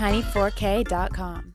tiny4k.com.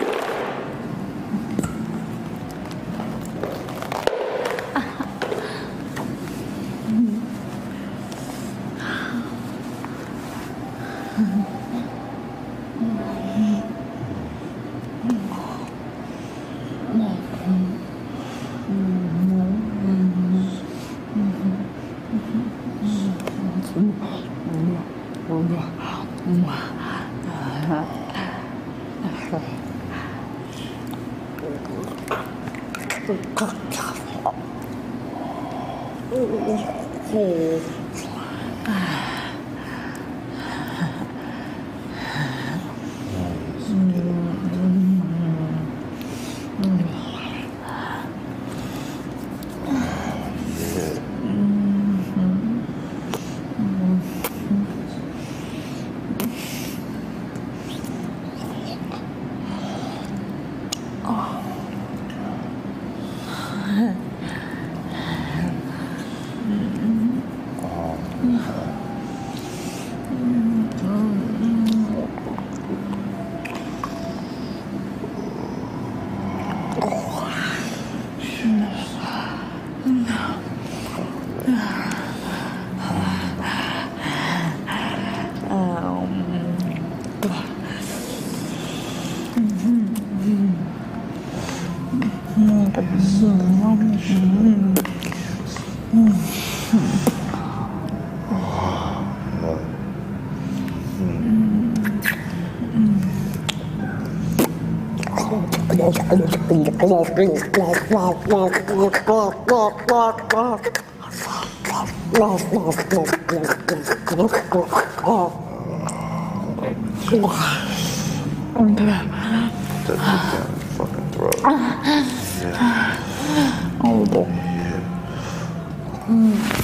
Thank you. Oh, boy. Yeah. Mm.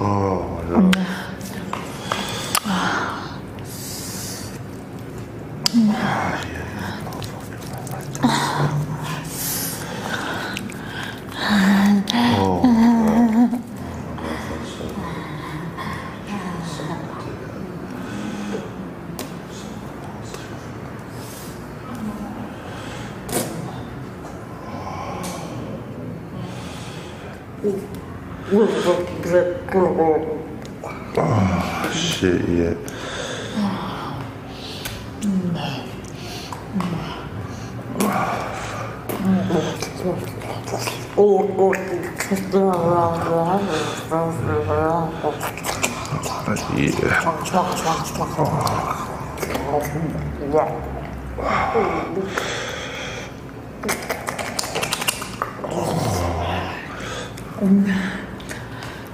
Oh. 아, 씨, 예. 아, 예. 엄마.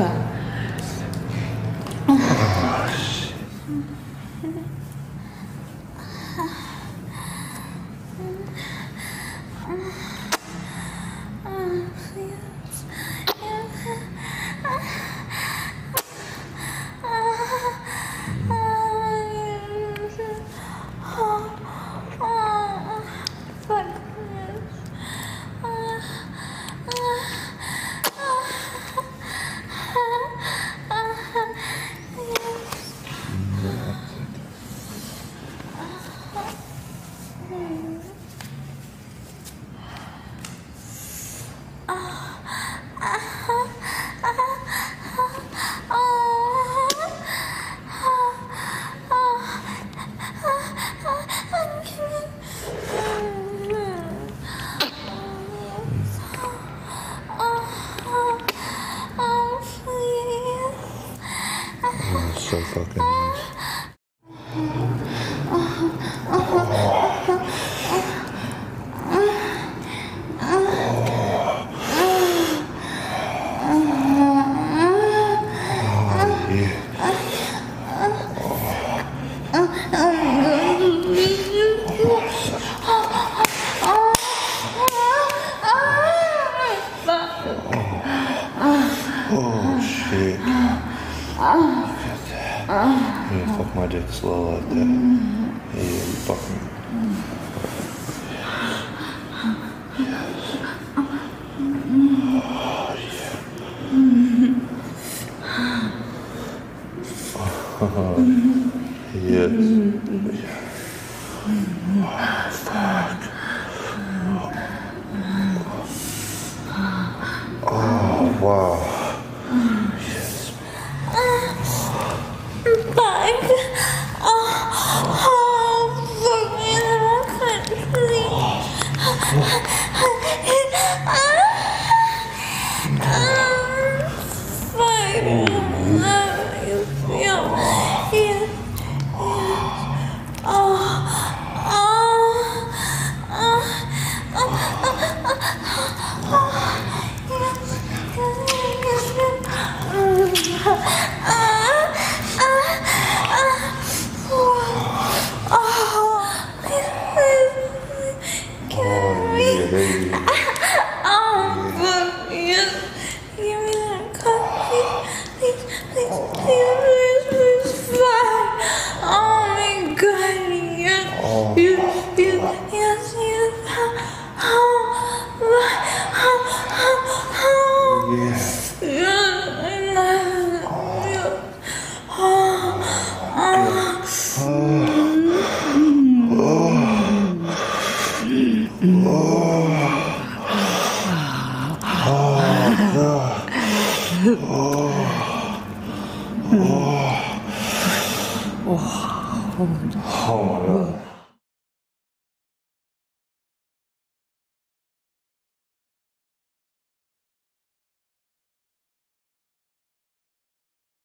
对。fucking. Uh, ah. you fuck my dick slow like that. Mm-hmm. Yeah, you fucking. Mm-hmm. Yes. Oh, ah, yeah. Mm-hmm. Oh, yes. Yeah. Oh, 어, 어, 어, 어, 어, 어, 어, 어, 어,